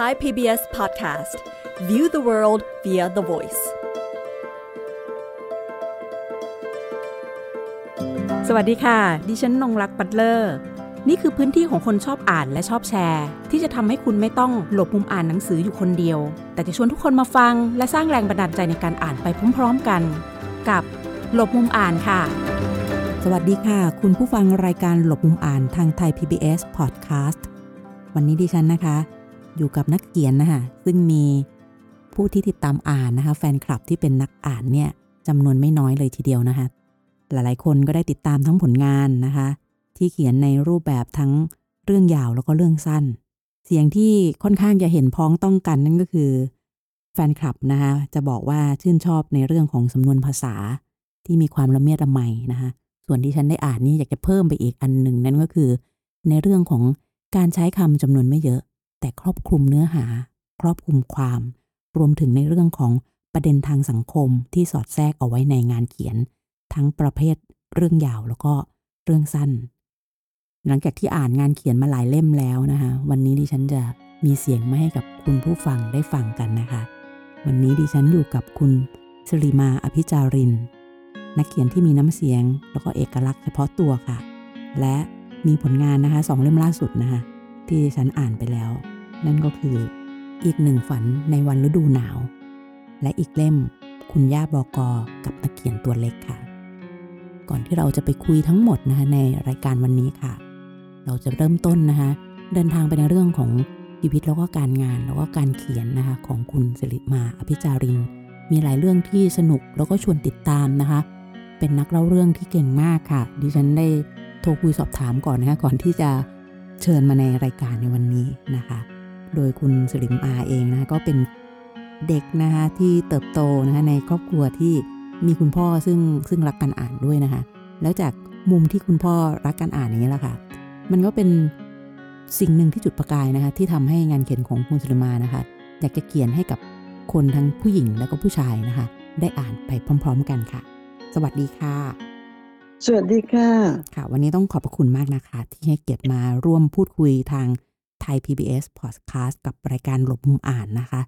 Thai PBS Podcast View the world via the voice สวัสดีค่ะ ดิฉันนงรักปัตเลอร์ นี่คือพื้นที่ของคนชอบอ่านและชอบแชร์ ที่จะทำให้คุณไม่ต้องหลบมุมอ่านหนังสืออยู่คนเดียว แต่จะชวนทุกคนมาฟัง และสร้างแรงบันดาลใจในการอ่านไปพร้อมๆกัน กับหลบมุมอ่านค่ะสวัสดีค่ะ คุณผู้ฟังรายการหลบมุมอ่านทางไทย PBS Podcast วันนี้ดิฉันนะคะ อยู่กับนักเขียนนะคะซึ่งมีผู้ที่ติดตามอ่านนะคะ แฟนคลับที่เป็นนักอ่านเนี่ยจำนวนไม่น้อยเลยทีเดียวนะคะ หลายๆ คนก็ได้ติดตามทั้งผลงานนะคะ ที่เขียนในรูปแบบทั้งเรื่องยาวแล้วก็เรื่องสั้น เสียงที่ค่อนข้างจะเห็นพ้องต้องกันนั่นก็คือ แฟนคลับนะคะจะบอกว่าชื่นชอบในเรื่องของสำนวนภาษาที่มีความละเมียดละไมนะคะส่วนที่ฉันได้อ่านนี่อยากจะเพิ่มไปอีกอันหนึ่งนั่นก็คือ ในเรื่องของการใช้คำจำนวนไม่เยอะ แต่ครอบคลุมเนื้อหา ครอบคลุมความ รวมถึงในเรื่องของประเด็นทางสังคมที่สอดแทรกเอาไว้ในงานเขียน ทั้งประเภทเรื่องยาวแล้วก็เรื่องสั้น หลังจากที่อ่านงานเขียนมาหลายเล่มแล้วนะคะ วันนี้ดิฉันจะมีเสียงมาให้กับคุณผู้ฟังได้ฟังกันนะคะ วันนี้ดิฉันอยู่กับคุณสริมาอภิจาริน นักเขียนที่มีน้ำเสียง แล้วก็เอกลักษณ์เฉพาะตัวค่ะ และมีผลงานนะคะสองเล่มล่าสุดนะคะที่ดิฉันอ่านไปแล้ว นั่นก็คือ อีกหนึ่งฝันในวันฤดูหนาว และอีกเล่มคุณย่าบอกอกับนักเขียนตัวเล็กค่ะ ก่อนที่เราจะไปคุยทั้งหมดนะคะในรายการวันนี้ค่ะ เราจะเริ่มต้นนะคะเดินทางไปในเรื่องของชีวิตแล้วก็การงานแล้วก็การเขียนนะคะของคุณสิริมาอภิจาริน มีหลายเรื่องที่สนุกแล้วก็ชวนติดตามนะคะ เป็นนักเล่าเรื่องที่เก่งมากค่ะ ดิฉันได้โทรคุยสอบถามก่อนนะคะก่อนที่จะเชิญมาในรายการในวันนี้นะคะ โดยคุณสิริมาเองนะคะก็เป็นเด็กนะคะที่เติบโตนะคะในครอบครัวที่มีคุณพ่อซึ่งซึ่งรักการอ่านด้วยนะคะ แล้วจากมุมที่คุณพ่อรักการอ่านอย่างนี้แหละค่ะ มันก็เป็นสิ่งหนึ่งที่จุดประกายนะคะ ที่ทำให้งานเขียนของคุณสิริมานะคะ อยากจะเขียนให้กับคนทั้งผู้หญิงและก็ผู้ชายนะคะ ได้อ่านไปพร้อม ๆ กันค่ะ สวัสดีค่ะ สวัสดีค่ะ ค่ะ วันนี้ต้องขอบพระคุณมากนะคะ ที่ให้เกียรติมาร่วมพูดคุยทาง ไทย PBS Podcast กับรายการหลบมุมอ่านนะคะ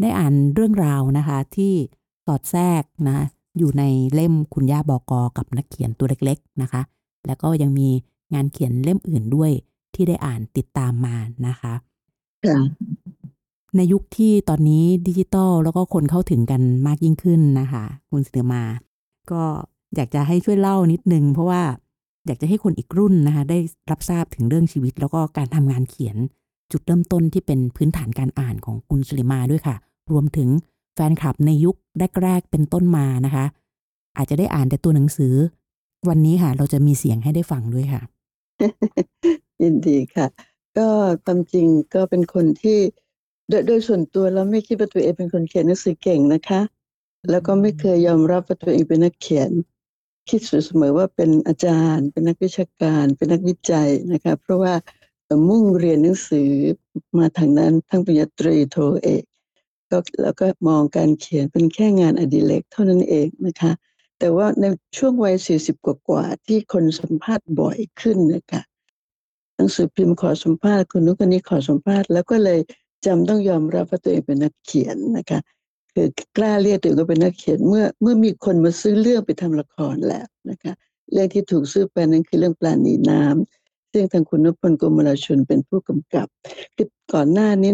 ได้อ่านเรื่องราวนะคะที่สอดแทรกนะอยู่ในเล่มคุณย่าบอกอกับนักเขียนตัวเล็กๆนะคะ แล้วก็ยังมีงานเขียนเล่มอื่นด้วยที่ได้อ่านติดตามมานะคะค่ะในยุคที่ตอนนี้ดิจิตอลแล้วก็คนเข้าถึงกันมากยิ่งขึ้นนะคะ คุณเสือมา ก็อยากจะให้ช่วยเล่านิดนึง เพราะว่า อยากจะให้คนอีกรุ่นนะคะได้รับทราบถึงเรื่องชีวิต แล้วก็การทำงานเขียนจุดเริ่มต้นที่เป็นพื้นฐานการอ่านของคุณสุลิมาด้วยค่ะ รวมถึงแฟนคลับในยุคแรกๆเป็นต้นมานะคะ อาจจะได้อ่านแต่ตัวหนังสือ วันนี้ค่ะ เราจะมีเสียงให้ได้ฟังด้วยค่ะ ยินดีค่ะ ก็ตามจริงก็เป็นคนที่โดยโดยส่วนตัวแล้วไม่คิดว่าตัวเองเป็นคนเขียนหนังสือเก่งนะคะ แล้วก็ไม่เคยยอมรับว่าตัวเองเป็นนักเขียน คิดเสมอว่าเป็นอาจารย์ เป็นนักวิชาการ เป็นนักวิจัยนะคะเพราะว่ามุ่งเรียนหนังสือมาทางนั้นทั้งปริญญาตรีโทเอกก็แล้วก็มองการเขียนเป็นแค่งานอดิเรกเท่านั้นเองนะคะ แต่ว่าในช่วงวัย 40 กว่าๆที่คนสัมภาษณ์บ่อยขึ้นนะคะหนังสือพิมพ์ขอสัมภาษณ์คนนู้นคนนี้ขอสัมภาษณ์แล้วก็เลยจำต้องยอมรับว่าตัวเองเป็นนักเขียนนะคะ คือกล้าเรียกตัวเองว่าเป็นนักเขียนเมื่อเมื่อมีคนมาซื้อเรื่องไปทำละครแล้วนะคะเรื่องที่ถูกซื้อไปนั้นคือเรื่องปลาหนีน้ำซึ่งทางคุณนพพลกมลชนเป็นผู้กำกับคือก่อนหน้านี้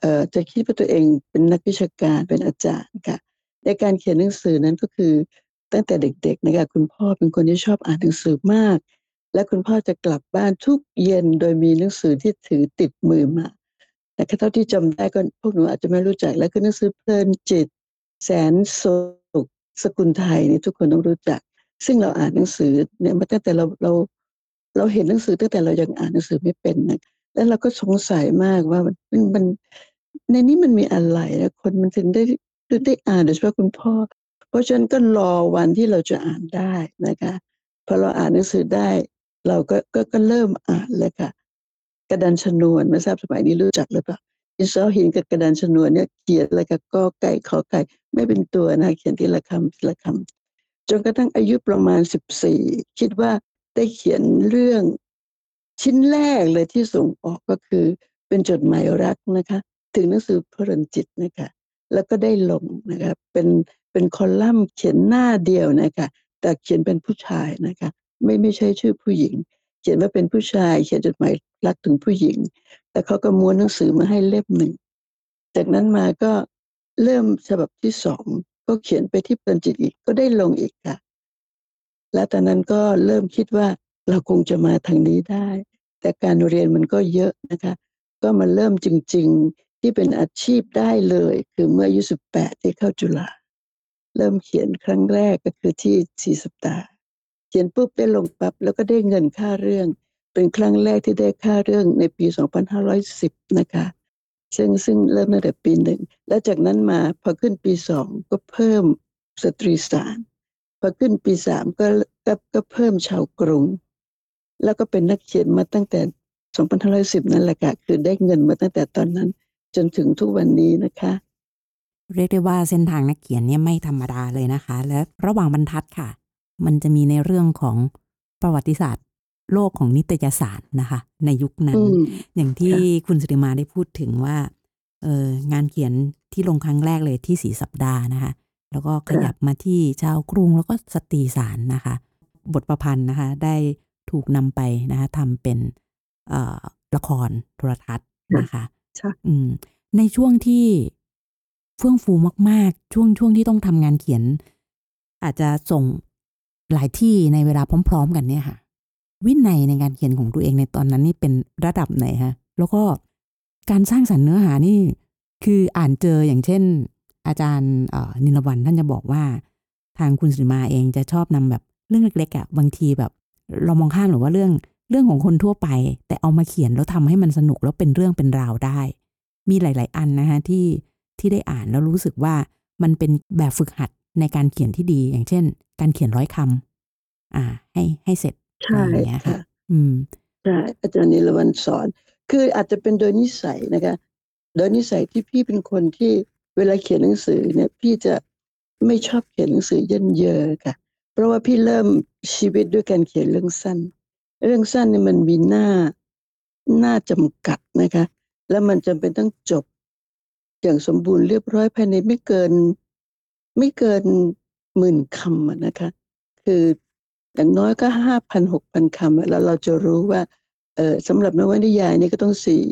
เอ่อจะคิดว่าตัวเองเป็นนักวิชาการเป็นอาจารย์ค่ะ ในการเขียนหนังสือนั้นก็คือตั้งแต่เด็กๆนะคะคุณพ่อเป็นคนที่ชอบอ่านหนังสือมาก และคุณพ่อจะกลับบ้านทุกเย็นโดยมีหนังสือที่ถือติดมือมา แต่เท่าที่จำได้ก็พวกหนูอาจจะไม่รู้จัก แล้วคือหนังสือเพลินจิต แสนสุขสกุลไทยนี่ทุกคนต้องรู้จัก ซึ่งเราอ่านหนังสือเนี่ยมาตั้งแต่เราเราเราเห็นหนังสือตั้งแต่เรายังอ่านหนังสือไม่เป็นนะแล้วเราก็สงสัยมากว่ามันมันในนี้มันมีอะไรนะคนมันถึงได้ได้อ่านโดยเฉพาะคุณพ่อ เพราะฉะนั้นก็รอวันที่เราจะอ่านได้นะคะพอเราอ่านหนังสือได้ เราก็ก็ก็เริ่มอ่านเลยค่ะ กระดานชนวนไม่ทราบสมัยนี้รู้จักหรือเปล่าอินซอหินกับกระดานชนวนเนี่ยเขียนอะไรกับกอไก่ขอไก่ไม่เป็นตัวนะเขียนทีละคำทีละคำจนกระทั่งอายุประมาณสิบสี่คิดว่าได้เขียนเรื่องชิ้นแรกเลยที่ส่งออกก็คือเป็นจดหมายรักนะคะ ถึงหนังสือพรนจิตนะคะ แล้วก็ได้ลงนะคะเป็นเป็นคอลัมน์เขียนหน้าเดียวนะคะ แต่เขียนเป็นผู้ชายนะคะ ไม่ไม่ใช่ชื่อผู้หญิง ขียนว่าเป็นผู้ชาย เขียนจดหมายรักถึงผู้หญิง แล้วเขาก็ม้วนหนังสือมาให้เล่มหนึ่ง จากนั้นมาก็เริ่มฉบับที่สองก็เขียนไปที่เพลินจิตอีกก็ได้ลงอีกค่ะ และตอนนั้นก็เริ่มคิดว่าเราคงจะมาทางนี้ได้ แต่การเรียนมันก็เยอะนะคะ ก็มาเริ่มจริง ๆที่เป็นอาชีพได้เลย คือเมื่ออายุสิบแปดที่เข้าจุฬาเริ่มเขียนครั้งแรกก็คือที่สี่สัปดาห์ เขียนปุ๊บได้ลงปั๊บแล้วก็ได้เงินค่าเรื่อง เป็นครั้งแรกที่ได้ค่าเรื่องในปี 2510 นะคะ ซึ่งซึ่งเริ่มตั้งแต่ปีหนึ่ง แล้วจากนั้นมาพอขึ้นปีสองก็เพิ่มสตรีสารพอขึ้นปีสามก็ก็ก็เพิ่มชาวกรุง แล้วก็เป็นนักเขียนมาตั้งแต่ 2510 นั่นแหละค่ะคือได้เงินมาตั้งแต่ตอนนั้น จนถึงทุกวันนี้นะคะเรียกได้ว่าเส้นทางนักเขียนเนี่ยไม่ธรรมดาเลยนะคะ และระหว่างบรรทัดค่ะ มันจะมีในเรื่องของประวัติศาสตร์ โลกของนิตยสารนะคะ ในยุคนั้นอืมอย่างที่ค่ะคุณสิริมาได้พูดถึงว่าเอองานเขียนที่ลงครั้งแรกเลยที่สีสัปดาห์นะคะ แล้วก็ขยับมาที่ชาวกรุงแล้วก็สตรีสารนะคะ บทประพันธ์นะคะ ได้ถูกนำไปนะคะทำเป็นเอ่อละครโทรทัศน์นะคะใช่อืมในช่วงที่เฟื่องฟูมาก ๆ ช่วงช่วงที่ต้องทำงานเขียน อาจจะส่ง หลายที่ในเวลาพร้อม ๆ กันเนี่ยค่ะ วินัยในการเขียนของตัวเองในตอนนั้นนี่เป็นระดับไหนฮะแล้วก็การสร้างสรรค์เนื้อหานี่ คืออ่านเจออย่างเช่น อาจารย์เอ่อนิลวันท่านจะบอกว่า ทางคุณสิริมาเองจะชอบนำแบบเรื่องเล็กๆอะ่ะบางทีแบบ เรามองข้ามหรือว่าเรื่องเรื่องของคนทั่วไป แต่เอามาเขียนแล้วทำให้มันสนุกแล้วเป็นเรื่องเป็นราวได้ มีหลาย ๆ อันนะคะที่ที่ได้อ่านแล้วรู้สึกว่ามันเป็นแบบฝึกหัด ในการเขียนที่ดี อย่างเช่น การเขียนร้อยคำอ่า ให้ให้เสร็จใช่อะไรอย่างเงี้ยค่ะค่ะ อืมใช่อาจารย์นิรวันสอน คืออาจจะเป็นโดยนิสัยนะคะ โดยนิสัยที่พี่เป็นคนที่เวลาเขียนหนังสือเนี่ย พี่จะไม่ชอบเขียนหนังสือเยินเยอะค่ะ เพราะว่าพี่เริ่มชีวิตด้วยการเขียนเรื่องสั้น เรื่องสั้นเนี่ยมันมีหน้าหน้าจำกัดนะคะ แล้วมันจำเป็นต้องจบ อย่างสมบูรณ์เรียบร้อยภายในไม่เกิน ไม่เกินหมื่นคำนะคะ คืออย่างน้อยก็ห้าพันหกพันคำแล้วเราจะรู้ว่าเออสำหรับนวนิยายนี่ก็ต้องสี่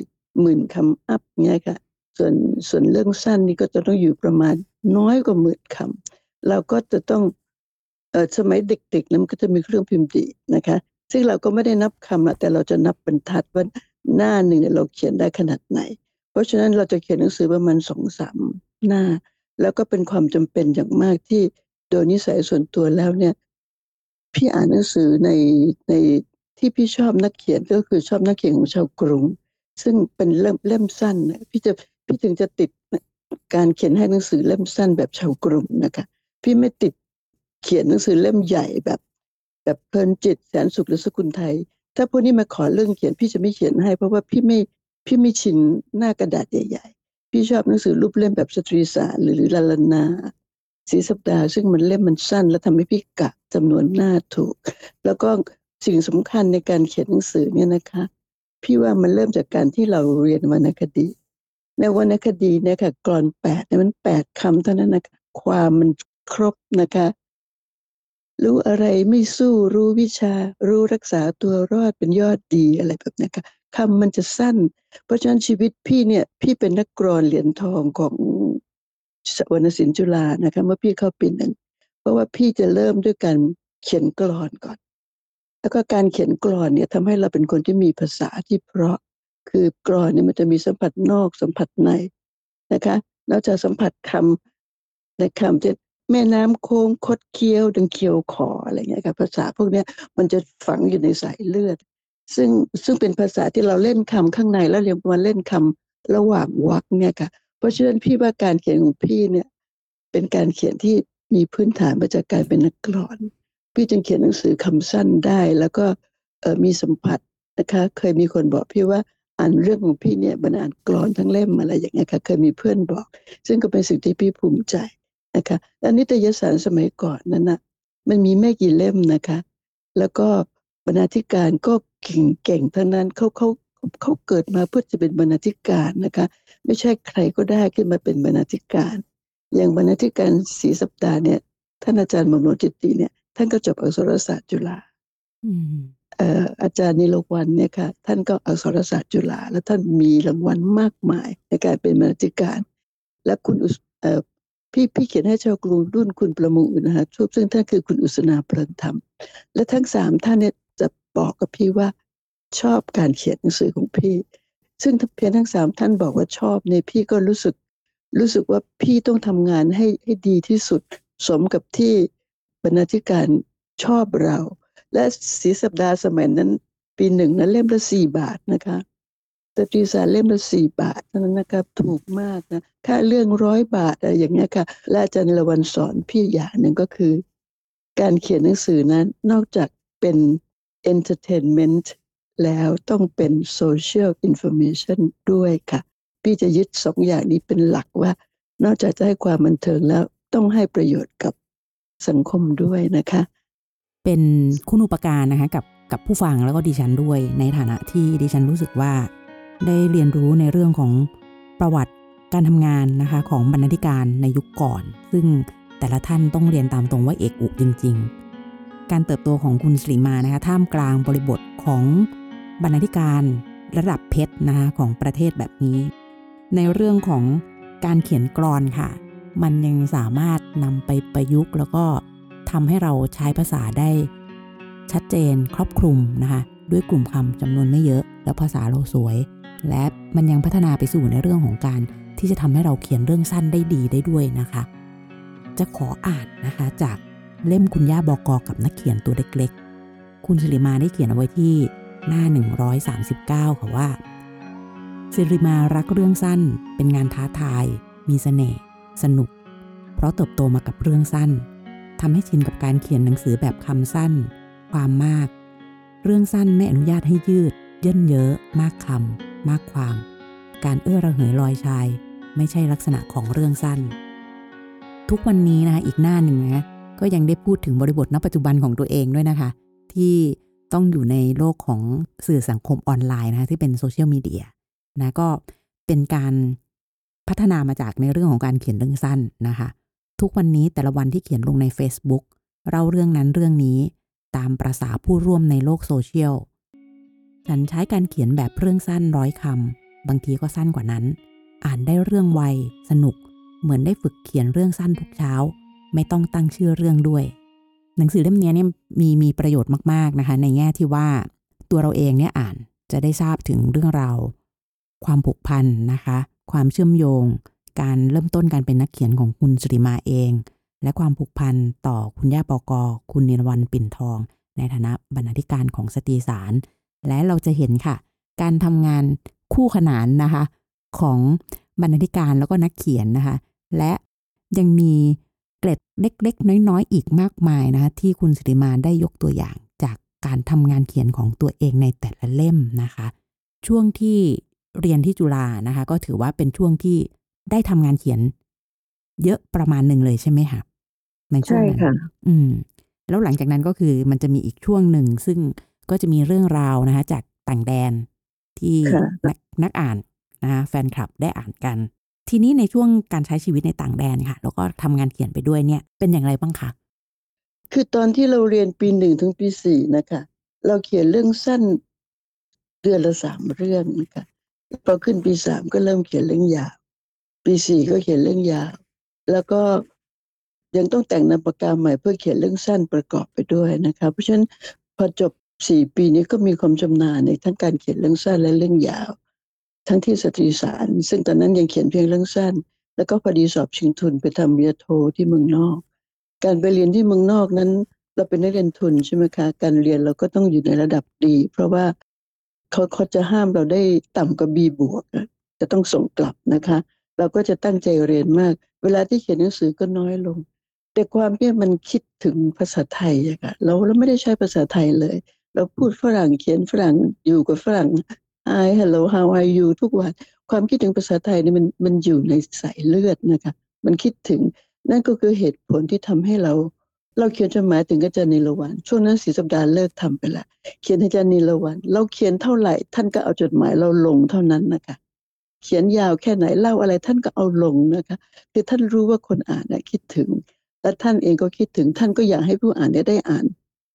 หมื่นคำอัพเงี้ยค่ะส่วนส่วนเรื่องสั้นนี่ก็จะต้องอยู่ประมาณน้อยกว่าหมื่นคำเราก็จะต้องเออสมัยเด็กๆนั้นมันก็จะมีเครื่องพิมพ์ดีนะคะ ซึ่งเราก็ไม่ได้นับคำแต่เราจะนับบรรทัดว่าหน้าหนึ่งเนี่ยเราเขียนได้ขนาดไหน เพราะฉะนั้นเราจะเขียนหนังสือประมาณสองสามหน้า แล้วก็เป็นความจำเป็นอย่างมากที่โดยนิสัยส่วนตัวแล้วเนี่ย พี่อ่านหนังสือในในที่พี่ชอบนักเขียนก็คือชอบนักเขียนของชาวกรุง ซึ่งเป็นเล่มเล่มสั้นนะพี่จะพี่ถึงจะติดการเขียนให้หนังสือเล่มสั้นแบบชาวกรุงนะคะพี่ไม่ติดเขียนหนังสือเล่มใหญ่แบบ แบบเพลินจิตแสนสุขหรือสกุลไทย ถ้าพวกนี้มาขอเรื่องเขียนพี่จะไม่เขียนให้ เพราะว่าพี่ไม่พี่ไม่ชินหน้ากระดาษใหญ่ๆ พี่ชอบหนังสือรูปเล่มแบบสตรีสารหรือหรือลาลานาสีสัปดาห์ซึ่งมันเล่มมันสั้น แล้วทำให้พี่กะจำนวนหน้าถูก แล้วก็สิ่งสำคัญในการเขียนหนังสือเนี่ยนะคะ พี่ว่ามันเริ่มจากการที่เราเรียนวรรณคดี ในวรรณคดีเนี่ยค่ะกรอนแปดเนี่ยมันแปดคำเท่านั้นนะคะความมันครบนะคะ รู้อะไรไม่สู้รู้วิชา รู้รักษาตัวรอดเป็นยอดดีอะไรแบบนี้ค่ะ คำมันจะสั้น เพราะฉะนั้นชีวิตพี่เนี่ย พี่เป็นนักกรอนเหรียญทองของสวรรณศิลป์จุฬานะคะเมื่อพี่เข้าปีหนึ่งเพราะว่าพี่จะเริ่มด้วยการเขียนกลอนก่อน แล้วก็การเขียนกลอนเนี่ยทำให้เราเป็นคนที่มีภาษาที่เพราะ คือกรอนเนี่ยมันจะมีสัมผัสนอกสัมผัสในนะคะนอกจากสัมผัสคำในคำจะแม่น้ำโค้งคดเคี้ยว ดังเคี้ยวขออะไรเงี้ยค่ะภาษาพวกเนี้ยมันจะฝังอยู่ในสายเลือด ซึ่งซึ่งเป็นภาษาที่เราเล่นคำข้างในแล้วเรียกว่าเล่นคำระหว่างวรรคเนี่ยค่ะ เพราะฉะนั้นพี่ว่าการเขียนของพี่เนี่ยเป็นการเขียนที่มีพื้นฐานมาจากการเป็นนักกลอน พี่จึงเขียนหนังสือคำสั้นได้ แล้วก็มีสัมผัสนะคะ เคยมีคนบอกพี่ว่าอ่านเรื่องของพี่เนี่ยมันอ่านกลอนทั้งเล่มอะไรอย่างเงี้ยค่ะเคยมีเพื่อนบอก ซึ่งก็เป็นสิ่งที่พี่ภูมิใจนะคะและนิตยสารสมัยก่อนนั้นนะมันมีไม่กี่เล่มนะคะ แล้วก็บรรณาธิการก็ เก่งๆทั้งนั้นเขาเขาเขาเกิดมาเพื่อจะเป็นบรรณาธิการนะคะ ไม่ใช่ใครก็ได้ขึ้นมาเป็นบรรณาธิการ อย่างบรรณาธิการสีสัปดาห์เนี่ยท่านอาจารย์มโนจิตติเนี่ยท่านก็จบอักษรศาสตร์จุฬาอาจารย์นิลวันเนี่ยค่ะท่านก็อักษรศาสตร์จุฬาแล้วท่านมีรางวัลมากมายในการเป็นบรรณาธิการ และคุณพี่พี่เขียนให้ชาวกรุงรุ่นคุณประมูลนะคะชุบซึ่งท่านคือคุณอุสนาเพลินธรรม และทั้งสามท่านเนี่ยจะ บอกกับพี่ว่าชอบการเขียนหนังสือของพี่ ซึ่งเพียงทั้งสามท่านบอกว่าชอบในพี่ก็รู้สึกรู้สึกว่าพี่ต้องทำงานให้ให้ดีที่สุดสมกับที่บรรณาธิการชอบเรา และสีสัปดาห์สมัยนั้น ปีหนึ่งนั้นเล่มละสี่บาทนะคะตตรีสารเล่มละสี่บาทนั้นนะครับถูกมากนะค่าเรื่องร้อยบาทอะไรอย่างเงี้ยค่ะและอาจารย์ละวันสอนพี่อย่างหนึ่งก็คือ การเขียนหนังสือนั้นนอกจากเป็น entertainment แล้วต้องเป็น social information ด้วยค่ะ พี่จะยึดสองอย่างนี้เป็นหลักว่า นอกจากจะให้ความบันเทิงแล้วต้องให้ประโยชน์กับสังคมด้วยนะคะ เป็นคุณอุปการนะคะกับกับผู้ฟังแล้วก็ดิฉันด้วย ในฐานะที่ดิฉันรู้สึกว่า ได้เรียนรู้ในเรื่องของประวัติการทำงานนะคะของบรรณาธิการในยุคก่อน ซึ่งแต่ละท่านต้องเรียนตามตรงว่าเอกอุจริง ๆ การเติบโตของคุณสลีมานะคะท่ามกลางบริบทของบรรณาธิการระดับเพชรนะคะของประเทศแบบนี้ ในเรื่องของการเขียนกรอนค่ะ มันยังสามารถนำไปประยุกต์ แล้วก็ทำให้เราใช้ภาษาได้ชัดเจนครอบคลุมนะคะด้วยกลุ่มคำจำนวนไม่เยอะ แล้วภาษาเราสวย และมันยังพัฒนาไปสู่ในเรื่องของการที่จะทำให้เราเขียนเรื่องสั้นได้ดีได้ด้วยนะคะ จะขออ่านนะคะจาก เล่มคุณย่าบอกอกับนักเขียนตัวเล็กๆ คุณสิริมาได้เขียนเอาไว้ที่หน้า 139 ค่ะว่า สิริมารักเรื่องสั้น เป็นงานท้าทาย มีสเสน่ห์สนุก เพราะเติบโตมากับเรื่องสั้นทำให้ชินกับการเขียนหนังสือแบบคำสั้น ความมาก เรื่องสั้นไม่อนุญาตให้ยืด เย่นเยอะ มากคำมากความ การเอื้อระเหยลอยชาย ไม่ใช่ลักษณะของเรื่องสั้น ทุกวันนี้นะคะอีกหน้าหนึ่งนะ ก็ยังได้พูดถึงบริบทณปัจจุบันของตัวเองด้วยนะคะ ที่ต้องอยู่ในโลกของสื่อสังคมออนไลน์นะคะที่เป็นโซเชียลมีเดียนะก็เป็นการพัฒนามาจากในเรื่องของการเขียนเรื่องสั้นนะคะ ทุกวันนี้แต่ละวันที่เขียนลงใน Facebook เล่าเรื่องนั้นเรื่องนี้ตามประษาผู้ร่วมในโลกโซเชียลฉันใช้การเขียนแบบเรื่องสั้นร้อยคำบางทีก็สั้นกว่านั้น อ่านได้เรื่องไวสนุก เหมือนได้ฝึกเขียนเรื่องสั้นทุกเช้า ไม่ต้องตั้งชื่อเรื่องด้วย หนังสือเล่มนี้เนี่ยมีมีประโยชน์มากๆนะคะ ในแง่ที่ว่าตัวเราเองเนี่ยอ่านจะได้ทราบถึงเรื่องราวความผูกพันนะคะ ความเชื่อมโยง การเริ่มต้นการเป็นนักเขียนของคุณสุริมาเอง และความผูกพันต่อคุณย่าปอกอคุณนิรวันปิ่นทอง ในฐานะบรรณาธิการของสตรีสาร และเราจะเห็นค่ะ การทำงานคู่ขนานนะคะ ของบรรณาธิการแล้วก็นักเขียนนะคะ และยังมี เกร็ดเล็ก ๆ น้อย ๆ อีกมากมายนะคะที่คุณสิริมาได้ยกตัวอย่างจากการทำงานเขียนของตัวเองในแต่ละเล่มนะคะ ช่วงที่เรียนที่จุฬานะคะ ก็ถือว่าเป็นช่วงที่ได้ทำงานเขียน เยอะประมาณหนึ่งเลยใช่ไหมคะในช่วงนั้นอืม แล้วหลังจากนั้นก็คือมันจะมีอีกช่วงหนึ่ง ซึ่งก็จะมีเรื่องราวนะคะ จากต่างแดนที่นักนักอ่านนะคะแฟนคลับได้อ่านกัน ทีนี้ในช่วงการใช้ชีวิตในต่างแดนค่ะ แล้วก็ทำงานเขียนไปด้วยเนี่ย เป็นอย่างไรบ้างคะคือตอนที่เราเรียนปีหนึ่งถึงปีสี่นะคะ เราเขียนเรื่องสั้นเดือนละสามเรื่องนะคะพอขึ้นปีสามก็เริ่มเขียนเรื่องยาวปีสี่ก็เขียนเรื่องยาวแล้วก็ยังต้องแต่งนามปากกาใหม่เพื่อเขียนเรื่องสั้นประกอบไปด้วยนะคะ เพราะฉะนั้นพอจบสี่ปีนี้ก็มีความชำนาญในทั้งการเขียนเรื่องสั้นและเรื่องยาว ทั้งที่สตรีสาร ซึ่งตอนนั้นยังเขียนเพียงเรื่องสั้น แล้วก็พอดีสอบชิงทุนไปทำวิทยโทที่เมืองนอก การไปเรียนที่เมืองนอกนั้น เราเป็นนักเรียนทุนใช่ไหมคะการเรียนเราก็ต้องอยู่ในระดับดี เพราะว่าเขาเขาจะห้ามเราได้ต่ำกว่า B บวกจะต้องส่งกลับนะคะ เราก็จะตั้งใจเรียนมาก เวลาที่เขียนหนังสือก็น้อยลง แต่ความเพียมันคิดถึงภาษาไทยอะค่ะเราเราไม่ได้ใช้ภาษาไทยเลย เราพูดฝรั่งเขียนฝรั่งอยู่กับฝรั่ง Hi Hello How are you ทุกวัน ความคิดถึงภาษาไทยนี่มันมันอยู่ในสายเลือดนะคะ มันคิดถึงนั่นก็คือเหตุผลที่ทำให้เรา เราเขียนจดหมายถึงอาจารย์นิลวันช่วงนั้นสีสัปดาห์เลิกทำไปละ เขียนอาจารย์นิลวันเราเขียนเท่าไหร่ ท่านก็เอาจดหมายเราลงเท่านั้นนะคะ เขียนยาวแค่ไหนเล่าอะไรท่านก็เอาลงนะคะคือท่านรู้ว่าคนอ่านนะคิดถึง และท่านเองก็คิดถึงท่านก็อยากให้ผู้อ่านได้ได้อ่าน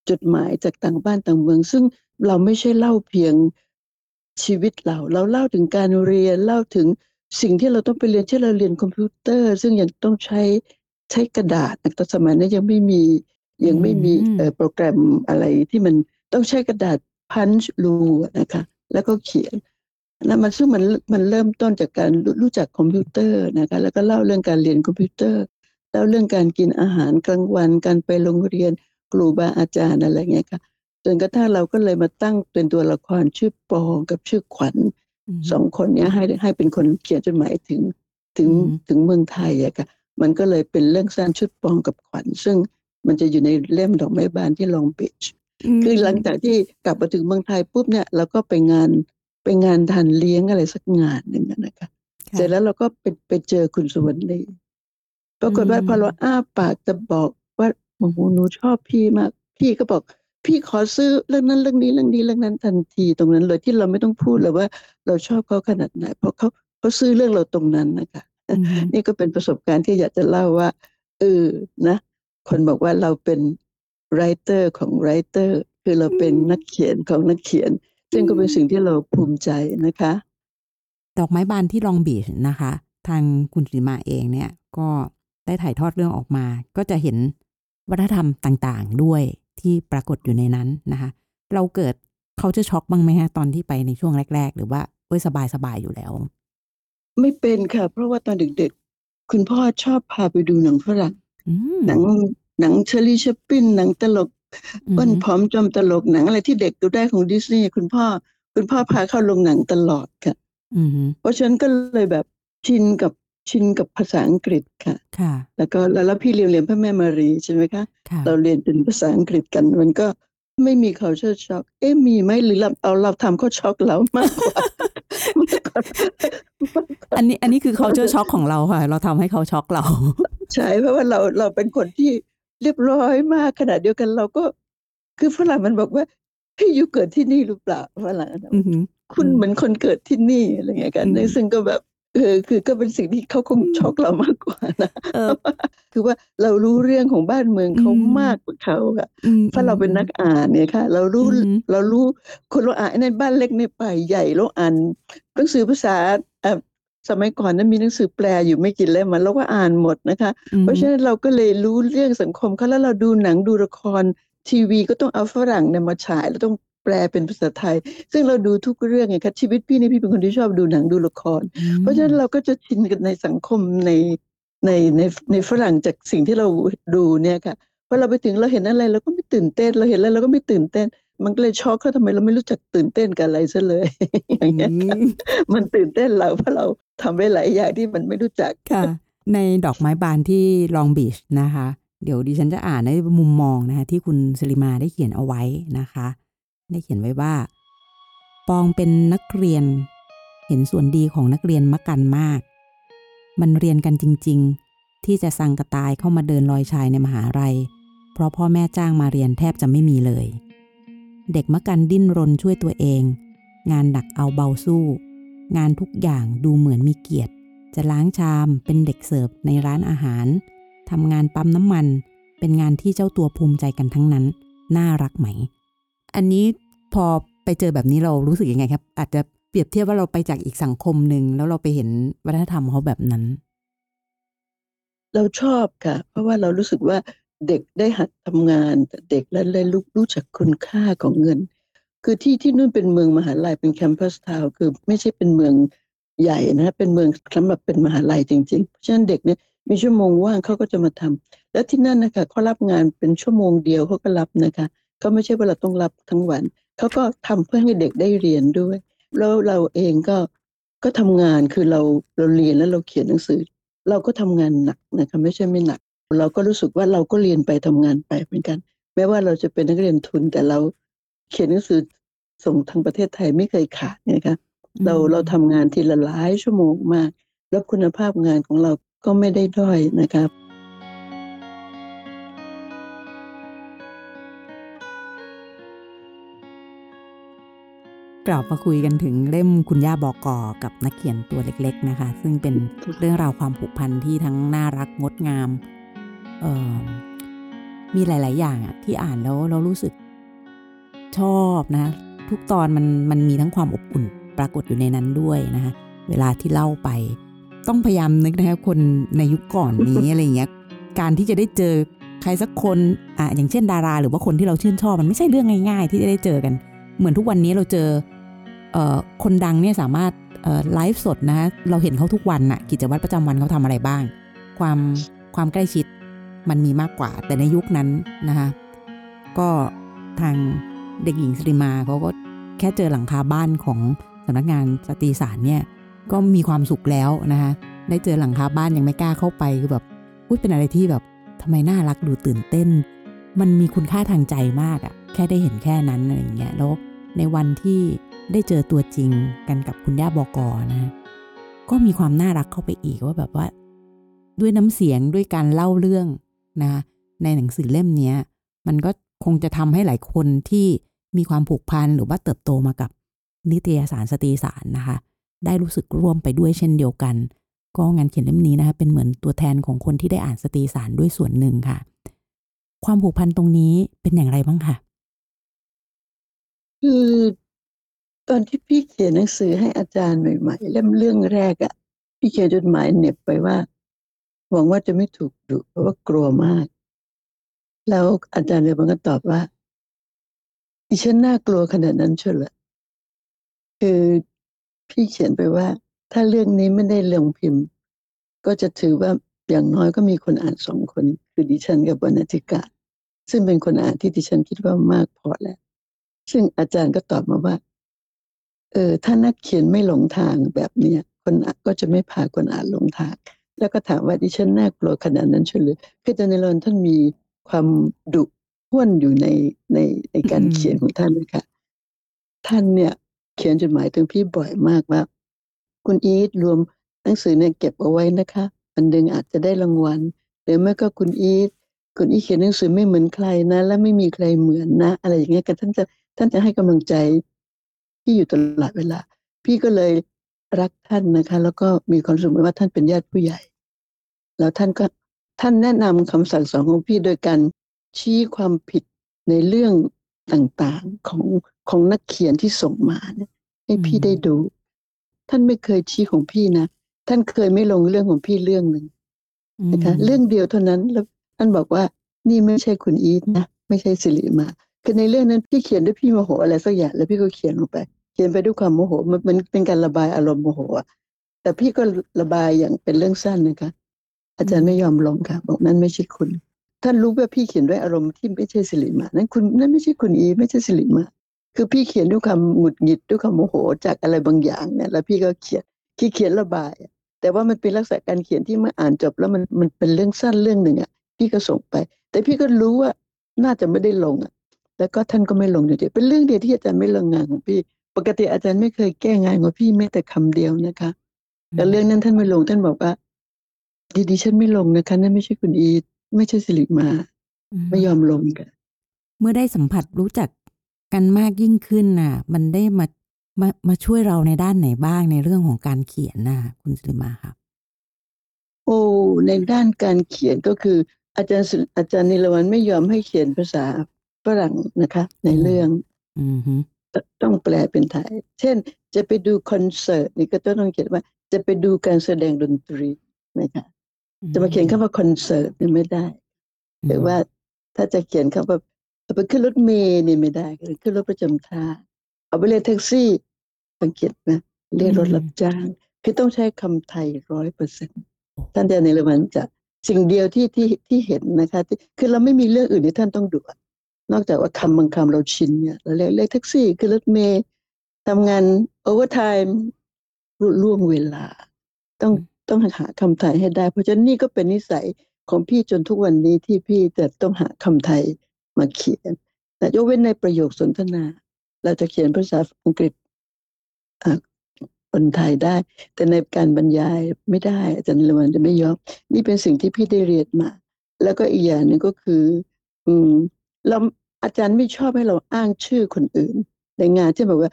จดหมายจากต่างบ้านต่างเมือง ซึ่งเราไม่ใช่เล่าเพียง ชีวิตเรา เราเล่าถึงการเรียนเล่าถึงสิ่งที่เราต้องไปเรียนเช่นเราเรียนคอมพิวเตอร์ ซึ่งยังต้องใช้ใช้กระดาษนะแต่สมัยนั้นยังไม่มียังไม่มีอืมเอ่อโปรแกรมอะไรที่มันต้องใช้กระดาษ punch รูนะคะ แล้วก็เขียนแล้วมันซึ่งมันมันเริ่มต้นจากการรู้รู้จักคอมพิวเตอร์นะคะแล้วก็เล่าเรื่องการเรียนคอมพิวเตอร์เล่าเรื่องการกินอาหารกลางวันการไปโรงเรียนครูบาอาจารย์อะไรเงี้ยค่ะ จนกระทั่งเราก็เลยมาตั้งเป็นตัวละครชื่อปองกับชื่อขวัญมสองคนเนี้ยให้ให้เป็นคนเขียนจดหมายถึงถึงอืมถึงเมืองไทยอะค่ะมันก็เลยเป็นเรื่องสั้นชุดปองกับขวัญ ซึ่งมันจะอยู่ในเล่มดอกไม้บานที่ลองบีชคือหลังจากที่กลับมาถึงเมืองไทยปุ๊บเนี่ยเราก็ไปงานไปงานทานเลี้ยงอะไรสักงานหนึ่งอะนะคะค่ะเสร็จแล้วเราก็ไปไปเจอคุณสุวรรณีปรากฏว่าอืมพอเราอ้าปากจะบอกว่าโอ้โหหนูชอบพี่มาก พี่ก็บอก พี่ขอซื้อเรื่องนั้นเรื่องนี้เรื่องนี้เรื่องนั้นทันทีตรงนั้นเลยที่เราไม่ต้องพูดเลยว่าเราชอบเขาขนาดไหน เพราะเขาเขาซื้อเรื่องเราตรงนั้นนะคะอืมนี่ก็เป็นประสบการณ์ที่อยากจะเล่าว่าเออนะ คนบอกว่าเราเป็นไรเตอร์ของไรเตอร์คือเราเป็นนักเขียนของนักเขียน ซึ่งก็เป็นสิ่งที่เราภูมิใจนะคะ ดอกไม้บานที่ลองบีชนะคะ ทางคุณสีมาเองเนี่ย ก็ได้ถ่ายทอดเรื่องออกมา ก็จะเห็นวัฒนธรรมต่างๆด้วย ที่ปรากฏอยู่ในนั้นนะคะ เราเกิดเขาจะช็อกบ้างไหมฮะตอนที่ไปในช่วงแรก ๆ หรือว่าเอ้ยสบายๆอยู่แล้ว ไม่เป็นค่ะ เพราะว่าตอนเด็กๆ คุณพ่อชอบพาไปดูหนังฝรั่งอืมหนังหนังชาร์ลี แชปลินหนังตลกอืมอ้วนผอมจอมตลกหนังอะไรที่เด็กดูได้ของดิสนีย์คุณพ่อ คุณพ่อพาเข้าโรงหนังตลอดค่ะอืมเพราะฉะนั้นก็เลยแบบชินกับ ชินกับภาษาอังกฤษค่ะ ค่ะ แล้วก็แล้วแล้วพี่เรียนเรียนพระแม่มารีใช่ไหมคะ ค่ะ เราเรียนเป็นภาษาอังกฤษกันมันก็ไม่มี culture shock เอ๊ะมีไหมหรือเราเอาเราทำเขาช็อกเรามากกว่า อันนี้อันนี้คือเขาเจอช็อกของเราค่ะ เราทำให้เขาช็อกเรา ใช่เพราะว่าเราเราเป็นคนที่เรียบร้อยมากขนาดเดียวกันเราก็ คือฝรั่งมันบอกว่าเฮ้ยอยู่เกิดที่นี่หรือเปล่าฝรั่งนะอือหือ คุณอืมเหมือนคนเกิดที่นี่อะไรเงี้ยกัน อืม ซึ่งก็แบบ เออคือก็เป็นสิ่งที่เขาคงช็อกเรามากกว่านะเออคือว่าเรารู้เรื่องของบ้านเมืองเขาอืมมากกว่าเขาอะอืมเพราะเราเป็นนักอ่านเนี่ยค่ะ เรารู้อือหือเรารู้คนเราอ่านในบ้านเล็กในป่าใหญ่เราอ่านหนังสือภาษาเอ่อสมัยก่อนนั้นมีหนังสือแปลอยู่ไม่กี่เล่มมันเราก็อ่านหมดนะคะอืมเพราะฉะนั้นเราก็เลยรู้เรื่องสังคมเขาแล้วเราดูหนังดูละครทีวีก็ต้องเอาฝรั่งเนี่ยมาฉายแล้วต้อง แปลเป็นภาษาไทย ซึ่งเราดูทุกเรื่องไงคะชีวิตพี่นี่พี่เป็นคนที่ชอบดูหนังดูละครอืมเพราะฉะนั้นเราก็จะชินกันในสังคมในในในในฝรั่งจากสิ่งที่เราดูเนี่ยค่ะพอเราไปถึงเราเห็นอะไรเราก็ไม่ตื่นเต้น เราเห็นอะไรเราก็ไม่ตื่นเต้น มันก็เลยช็อกเขาทำไมเราไม่รู้จักตื่นเต้นกับอะไรซะเลยอย่างเงี้ยค่ะอืมมันตื่นเต้นเราเพราะเราทำได้หลายอย่างที่มันไม่รู้จักค่ะ ในดอกไม้บานที่ลองบีชนะคะ เดี๋ยวดิฉันจะอ่านในมุมมองนะคะที่คุณสลิมาได้เขียนเอาไว้นะคะ ได้เขียนไว้ว่า ปองเป็นนักเรียน เห็นส่วนดีของนักเรียนมะกันมาก มันเรียนกันจริง ๆ ที่จะสั่งกระตายเข้ามาเดินลอยชายในมหาลัย เพราะพ่อแม่จ้างมาเรียนแทบจะไม่มีเลย เด็กมะกันดิ้นรนช่วยตัวเอง งานหนักเอาเบาสู้ งานทุกอย่างดูเหมือนมีเกียรติ จะล้างชามเป็นเด็กเสิร์ฟในร้านอาหารทำงานปั๊มน้ำมัน เป็นงานที่เจ้าตัวภูมิใจกันทั้งนั้น น่ารักไหม อันนี้พอไปเจอแบบนี้เรารู้สึกยังไงครับ อาจจะเปรียบเทียบว่าเราไปจากอีกสังคมหนึ่งแล้วเราไปเห็นวัฒนธรรมเขาแบบนั้น เราชอบค่ะ เพราะว่าเรารู้สึกว่าเด็กได้หัดทำงานเด็กและได้รู้รู้จักคุณค่าของเงิน คือที่ที่นู่นเป็นเมืองมหาลัยเป็นแคมปัสทาวคือไม่ใช่เป็นเมืองใหญ่นะ เป็นเมืองสำหรับเป็นมหาลัยจริงๆเพราะฉะนั้นเด็กเนี่ยมีชั่วโมงว่างเขาก็จะมาทำแล้วที่นั่นนะคะเขารับงานเป็นชั่วโมงเดียวเขาก็รับนะคะ เขาไม่ใช่ว่าเราต้องรับทั้งวันเขาก็ทำเพื่อให้เด็กได้เรียนด้วย แล้วเราเองก็ก็ทำงานคือเราเราเรียนแล้วเราเขียนหนังสือ เราก็ทำงานหนักนะคะไม่ใช่ไม่หนัก เราก็รู้สึกว่าเราก็เรียนไปทำงานไปเหมือนกัน แม้ว่าเราจะเป็นนักเรียนทุนแต่เราเขียนหนังสือส่งทางประเทศไทยไม่เคยขาดนะคะเราเราทำงานทีละหลายชั่วโมงมาก แล้วคุณภาพงานของเราก็ไม่ได้ด้อยนะครับ กลับมาคุยกันถึงเล่มคุณย่าบอกกอกับนักเขียนตัวเล็ก ๆนะคะ ซึ่งเป็นเรื่องราวความผูกพันที่ทั้งน่ารักงดงามเออมีหลาย ๆ อย่างอะที่อ่านแล้วเรารู้สึกชอบนะ ทุกตอนมันมันมีทั้งความอบอุ่นปรากฏอยู่ในนั้นด้วยนะคะเวลาที่เล่าไป ต้องพยายามนึกนะคะคนในยุคก่อนนี้อะไรอย่างเงี้ยการที่จะได้เจอใครสักคนอะอย่างเช่นดารา หรือว่าคนที่เราชื่นชอบมันไม่ใช่เรื่องง่าย ๆ ที่จะได้เจอกัน เหมือนทุกวันนี้เราเจอ คนดังเนี่ยสามารถไลฟ์สดนะคะเราเห็นเขาทุกวันน่ะกิจวัตรประจำวันเขาทำอะไรบ้าง ความความใกล้ชิดมันมีมากกว่า แต่ในยุคนั้นนะคะก็ทางเด็กหญิงสริมาเขาก็แค่เจอหลังคาบ้านของสำนักงานสตรีสารเนี่ยก็มีความสุขแล้วนะคะได้เจอหลังคาบ้านยังไม่กล้าเข้าไปคือแบบอุ้ยเป็นอะไรที่แบบทำไมน่ารักดูตื่นเต้น มันมีคุณค่าทางใจมากอะแค่ได้เห็นแค่นั้นอะไรอย่างเงี้ยแล้วในวันที่ ได้เจอตัวจริงกันกับคุณย่าบอกอนะ ก็มีความน่ารักเข้าไปอีกว่าแบบว่า ด้วยน้ำเสียงด้วยการเล่าเรื่องนะ ในหนังสือเล่มเนี้ยมันก็คงจะทำให้หลายคนที่มีความผูกพันหรือว่าเติบโตมากับนิตยสารสตรีสารนะคะ ได้รู้สึกร่วมไปด้วยเช่นเดียวกัน ก็งานเขียนเล่มนี้นะคะเป็นเหมือนตัวแทนของคนที่ได้อ่านสตรีสารด้วยส่วนหนึ่งค่ะ ความผูกพันตรงนี้เป็นอย่างไรบ้างคะคือ ตอนที่พี่เขียนหนังสือให้อาจารย์ใหม่ๆเล่มเรื่องแรกอะ่ะพี่เขียนจดหมายเหน็บไปว่า หวังว่าจะไม่ถูกดุเพราะว่ากลัวมาก แล้วอาจารย์เลยมันก็ตอบว่าดิฉันน่ากลัวขนาดนั้นเชียวเหรอคือพี่เขียนไปว่า ถ้าเรื่องนี้ไม่ได้ลงพิมพ์ ก็จะถือว่าอย่างน้อยก็มีคนอ่านสองคน คือดิฉันกับบรรณาธิการซึ่งเป็นคนอ่านที่ดิฉันคิดว่ามากพอแล้ว ซึ่งอาจารย์ก็ตอบมาว่า เออถ้านักเขียนไม่หลงทางแบบเนี้ยคนอ่านก็จะไม่พาคนอ่านหลงทาง แล้วก็ถามว่าดิฉันน่ากลัวขนาดนั้นเฉยหรือคืออาจารย์นรนท่านมีความดุห้วนอยู่ในในในการเขียนของท่านนะคะท่านเนี่ยเขียนจดหมายถึงพี่บ่อยมากว่าคุณอีทรวมหนังสือเนี่ยเก็บเอาไว้นะคะวันหนึ่งอาจจะได้รางวัลหรือไม่ก็คุณอีทคุณอีทเขียนหนังสือไม่เหมือนใครนะ และไม่มีใครเหมือนนะ อะไรอย่างเงี้ยกันท่านจะท่านจะให้กำลังใจ พี่อยู่ตลอดเวลา พี่ก็เลยรักท่านนะคะ แล้วก็มีความรู้สึกว่าท่านเป็นญาติผู้ใหญ่ แล้วท่านก็ท่านแนะนำคำสั่งสอนของพี่โดยการชี้ความผิดในเรื่องต่างๆของของนักเขียนที่ส่งมาเนี่ยให้พี่อืมได้ดู ท่านไม่เคยชี้ของพี่นะท่านเคยไม่ลงเรื่องของพี่เรื่องหนึ่งนะคะเรื่องเดียวเท่านั้นแล้วท่านบอกว่านี่ไม่ใช่คุณอีทนะ ไม่ใช่สิริมา คือในเรื่องนั้นพี่เขียนด้วยพี่โมโหอะไรสักอย่างแล้วพี่ก็เขียนลงไป เขียนไปด้วยความโมโหมันมันเป็นการระบายอารมณ์โมโหอะแต่พี่ก็ระบายอย่างเป็นเรื่องสั้นนะคะ อาจารย์ไม่ยอมลงค่ะ บอกนั่นไม่ใช่คุณ ท่านรู้ว่าพี่เขียนด้วยอารมณ์ที่ไม่ใช่สิริมา นั่นคุณนั่นไม่ใช่คุณอี ไม่ใช่สิริมา คือพี่เขียนด้วยความหงุดหงิดด้วยความโมโหจากอะไรบางอย่างเนี่ยแล้วพี่ก็เขียนที่เขียนระบาย แต่ว่ามันเป็นลักษณะการเขียนที่เมื่ออ่านจบแล้วมันมันเป็นเรื่องสั้นเรื่องหนึ่งอะพี่ก็ส่งไป แต่พี่ก็รู้ว่าน่าจะไม่ได้ลงอะ แล้วก็ท่านก็ไม่ลงจริงๆเป็นเรื่องเดียวที่อาจารย์ไม่ลงงานของพี่ ปกติอาจารย์ไม่เคยแก้งานของพี่แม้แต่คำเดียวนะคะแต่เรื่องนั้นท่านไม่ลงท่านบอกว่าดีดีฉันไม่ลงนะคะนั่นไม่ใช่คุณอีทไม่ใช่สิริมา ไม่ยอมลงกันเมื่อได้สัมผัสรู้จักกันมากยิ่งขึ้นน่ะ มันได้มามามาช่วยเราในด้านไหนบ้างในเรื่องของการเขียนน่ะ คุณสิริมาครับ โอ้ในด้านการเขียนก็คือ อาจารย์สุอาจารย์นิรวันไม่ยอมให้เขียนภาษา ฝรั่งนะคะ ในเรื่องอืมฮึต้องแปลเป็นไทย เช่น จะไปดูคอนเสิร์ตนี่ก็ต้องเขียนว่า จะไปดูการแสดงดนตรีนะคะจะมาเขียนคำว่าคอนเสิร์ตนี่ไม่ได้หรือว่าถ้าจะเขียนคำว่าเอาไปขึ้นรถเมล์นี่ไม่ได้หรือขึ้นรถประจำทางเอาไปเรียกแท็กซี่สังเกตนะเรียกรถรับจ้าง คือต้องใช้คำไทยร้อยเปอร์เซ็นต์ท่านอาจารย์นิลวรรณจะสิ่งเดียวที่ที่ที่เห็นนะคะที่คือเราไม่มีเรื่องอื่นที่ท่านต้องดูอะ นอกจากว่าคำบางคำเราชินเนี่ยเราเรียกเรียกแท็กซี่ขึ้นรถเมล์ทำงาน overtime ล่วงเวลา ต้องต้องหาคำไทยให้ได้ เพราะฉะนั้นนี่ก็เป็นนิสัยของพี่จนทุกวันนี้ที่พี่จะต้องหาคำไทยมาเขียน แต่ยกเว้นในประโยคสนทนา เราจะเขียนภาษาอังกฤษอ่าคนไทยได้ แต่ในการบรรยายไม่ได้ อาจารย์ละวันจะไม่ยอมนี่เป็นสิ่งที่พี่ได้เรียนมา แล้วก็อีกอย่างหนึ่งก็คือ อืมเรา อาจารย์ไม่ชอบให้เราอ้างชื่อคนอื่น ในงานที่แบบว่า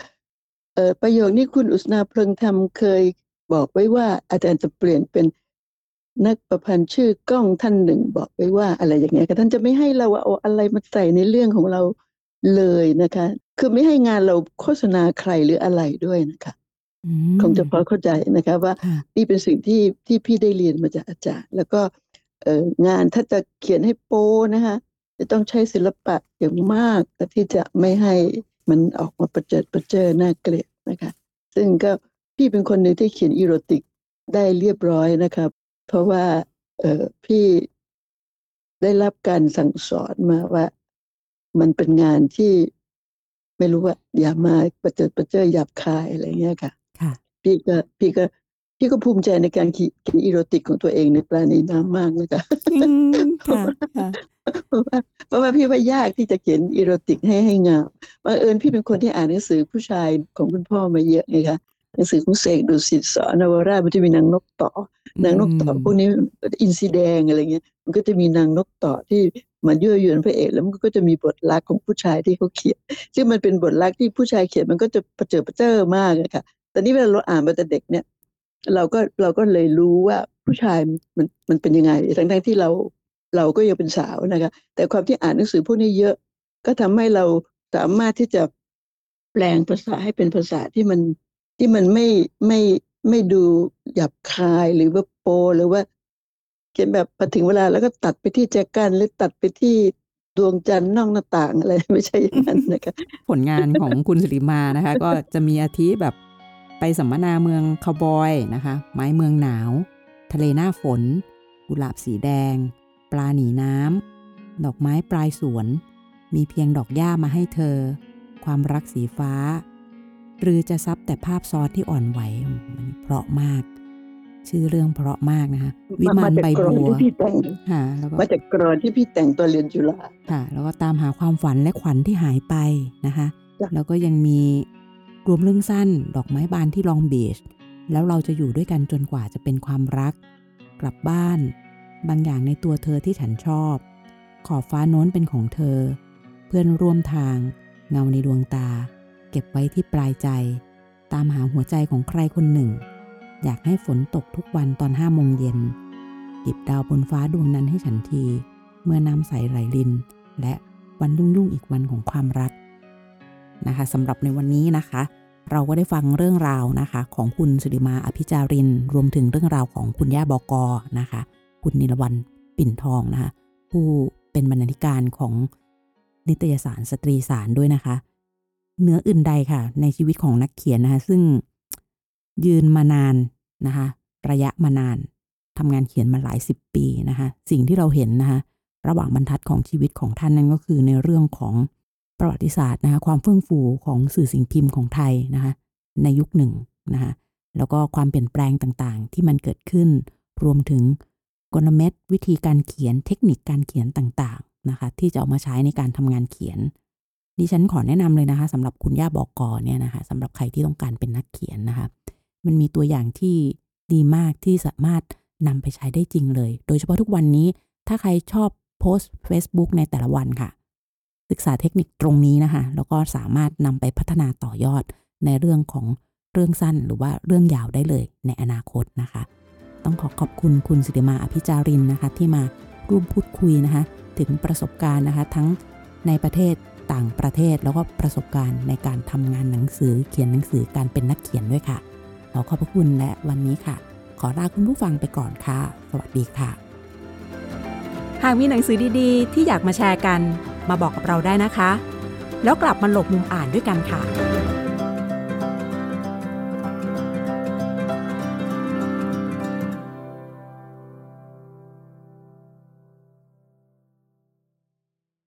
เออประโยคนี้คุณอุสนาเพลิงธรรมเคยบอกไว้ว่า อาจารย์จะเปลี่ยนเป็นนักประพันธ์ชื่อก้องท่านหนึ่งบอกไว้ว่าอะไรอย่างเงี้ยค่ะท่านจะไม่ให้เราเอาอะไรมาใส่ในเรื่องของเราเลยนะคะ คือไม่ให้งานเราโฆษณาใครหรืออะไรด้วยนะคะอืมคงจะพอเข้าใจนะคะว่าค่ะนี่เป็นสิ่งที่ที่พี่ได้เรียนมาจากอาจารย์ แล้วก็เอ่องานถ้าจะเขียนให้โป้นะคะ จะต้องใช้ศิลปะอย่างมากที่จะไม่ให้มันออกมาประเจิดประเจิดน่าเกลียดนะคะ ซึ่งก็พี่เป็นคนหนึ่งที่เขียนอีโรติกได้เรียบร้อยนะครับ เพราะว่าเออพี่ได้รับการสั่งสอนมาว่า มันเป็นงานที่ไม่รู้ว่าอย่ามาประเจิดประเจิดหยาบคายอะไรเงี้ยค่ะค่ะพี่ก็พี่ก็ พี่ก็ภูมิใจในการเขีเขียนอีโรติกของตัวเองในปลาในน้ำมากนะคะอืมค่ะค่ะเพราะว่าเพราะว่าพี่ว่ายากที่จะเขียนอีโรติกให้ให้งามบังเอิญพี่เป็นคนที่อ่านหนังสือผู้ชายของคุณพ่อมาเยอะไงคะหนังสือของเสกดุสิตสอนนวราชมันจะมีนางนกต่อนางนกต่อพวกนี้อินซีแดงอะไรเงี้ย มันก็จะมีนางนกต่อที่มันยั่วยวนพระเอกแล้วมันก็จะมีบทรักของผู้ชายที่เขาเขียน ซึ่งมันเป็นบทรักที่ผู้ชายเขียนมันก็จะประเจิดประเจ้อมากอะค่ะแต่นี่เวลาเราอ่านมาแต่เด็กเนี่ย เราก็เราก็เลยรู้ว่าผู้ชายมันมันเป็นยังไง ทั้งทั้งที่เราเราก็ยังเป็นสาวนะคะ แต่ความที่อ่านหนังสือพวกนี้เยอะ ก็ทำให้เราสามารถที่จะแปลงภาษาให้เป็นภาษาที่มันที่มันไม่ไม่ไม่ดูหยาบคายหรือว่าโปหรือว่าเขียนแบบพอถึงเวลาแล้วก็ตัดไปที่แจกันหรือตัดไปที่ดวงจันทร์นอกหน้าต่างอะไรไม่ใช่อย่างนั้นนะคะ ผลงานของคุณสิริมานะคะ ก็จะมีอาทิแบบ ไปสัมมนาเมืองคาวบอยนะคะ ไม้เมืองหนาว ทะเลหน้าฝน กุหลาบสีแดง ปลาหนีน้ำ ดอกไม้ปลายสวน มีเพียงดอกหญ้ามาให้เธอ ความรักสีฟ้า หรือจะซับแต่ภาพซอสที่อ่อนไหว มันเพราะมาก ชื่อเรื่องเพราะมากนะคะ วิมานใบกรอนบัวที่พี่แต่งค่ะแล้วก็มาจากกรอนที่พี่แต่งตอนเรียนจุฬาค่ะ แล้วก็ตามหาความฝันและขวัญที่หายไปนะคะจ้ะแล้วก็ยังมี รวมเรื่องสั้น ดอกไม้บานที่ลองบีช แล้วเราจะอยู่ด้วยกันจนกว่าจะเป็นความรัก กลับบ้าน บางอย่างในตัวเธอที่ฉันชอบ ขอบฟ้าโน้นเป็นของเธอ เพื่อนร่วมทาง เงาในดวงตา เก็บไว้ที่ปลายใจ ตามหาหัวใจของใครคนหนึ่ง อยากให้ฝนตกทุกวันตอนห้าโมงเย็นหยิบดาวบนฟ้าดวงนั้นให้ฉันที เมื่อน้ำใสไหลลิน และวันยุ่งยุ่งๆอีกวันของความรักนะคะสำหรับในวันนี้นะคะ เราก็ได้ฟังเรื่องราวนะคะของคุณสุริมาอภิจาริน รวมถึงเรื่องราวของคุณย่าบอกอนะคะ คุณนิรวันปิ่นทองนะคะผู้เป็นบรรณาธิการของนิตยสารสตรีสารด้วยนะคะ เนื้ออื่นใดค่ะ ในชีวิตของนักเขียนนะคะ ซึ่งยืนมานานนะคะ ระยะมานานทำงานเขียนมาหลายสิบปีนะคะ สิ่งที่เราเห็นนะคะ ระหว่างบรรทัดของชีวิตของท่านนั่นก็คือในเรื่องของ ประวัติศาสตร์นะคะความเฟื่องฟูของสื่อสิ่งพิมพ์ของไทยนะคะในยุคหนึ่งนะคะแล้วก็ความเปลี่ยนแปลงต่างๆ ที่มันเกิดขึ้น รวมถึงกลเม็ดวิธีการเขียนเทคนิคการเขียนต่างๆนะคะที่จะเอามาใช้ในการทำงานเขียน ดิฉันขอแนะนำเลยนะคะสำหรับคุณย่าบอกกอเนี่ยนะคะสำหรับใครที่ต้องการเป็นนักเขียนนะคะมันมีตัวอย่างที่ดีมากที่สามารถนำไปใช้ได้จริงเลย โดยเฉพาะทุกวันนี้ถ้าใครชอบโพสต์ Facebook ในแต่ละวันค่ะ ศึกษาเทคนิคตรงนี้นะคะแล้วก็สามารถนำไปพัฒนาต่อยอดในเรื่องของเรื่องสั้นหรือว่าเรื่องยาวได้เลยในอนาคตนะคะ ต้องขอขอบคุณคุณสิริมาอภิจารินนะคะที่มาร่วมพูดคุยนะคะถึงประสบการณ์นะคะทั้งในประเทศต่างประเทศแล้วก็ประสบการณ์ในการทำงานหนังสือเขียนหนังสือการเป็นนักเขียนด้วยค่ะขอขอบพระคุณและวันนี้ค่ะ ขอลาคุณผู้ฟังไปก่อนค่ะ สวัสดีค่ะ หากมีหนังสือดีๆ ที่อยากมาแชร์กัน มาบอกกับเราได้นะคะ แล้วกลับมาหลบมุมอ่านด้วยกันค่ะ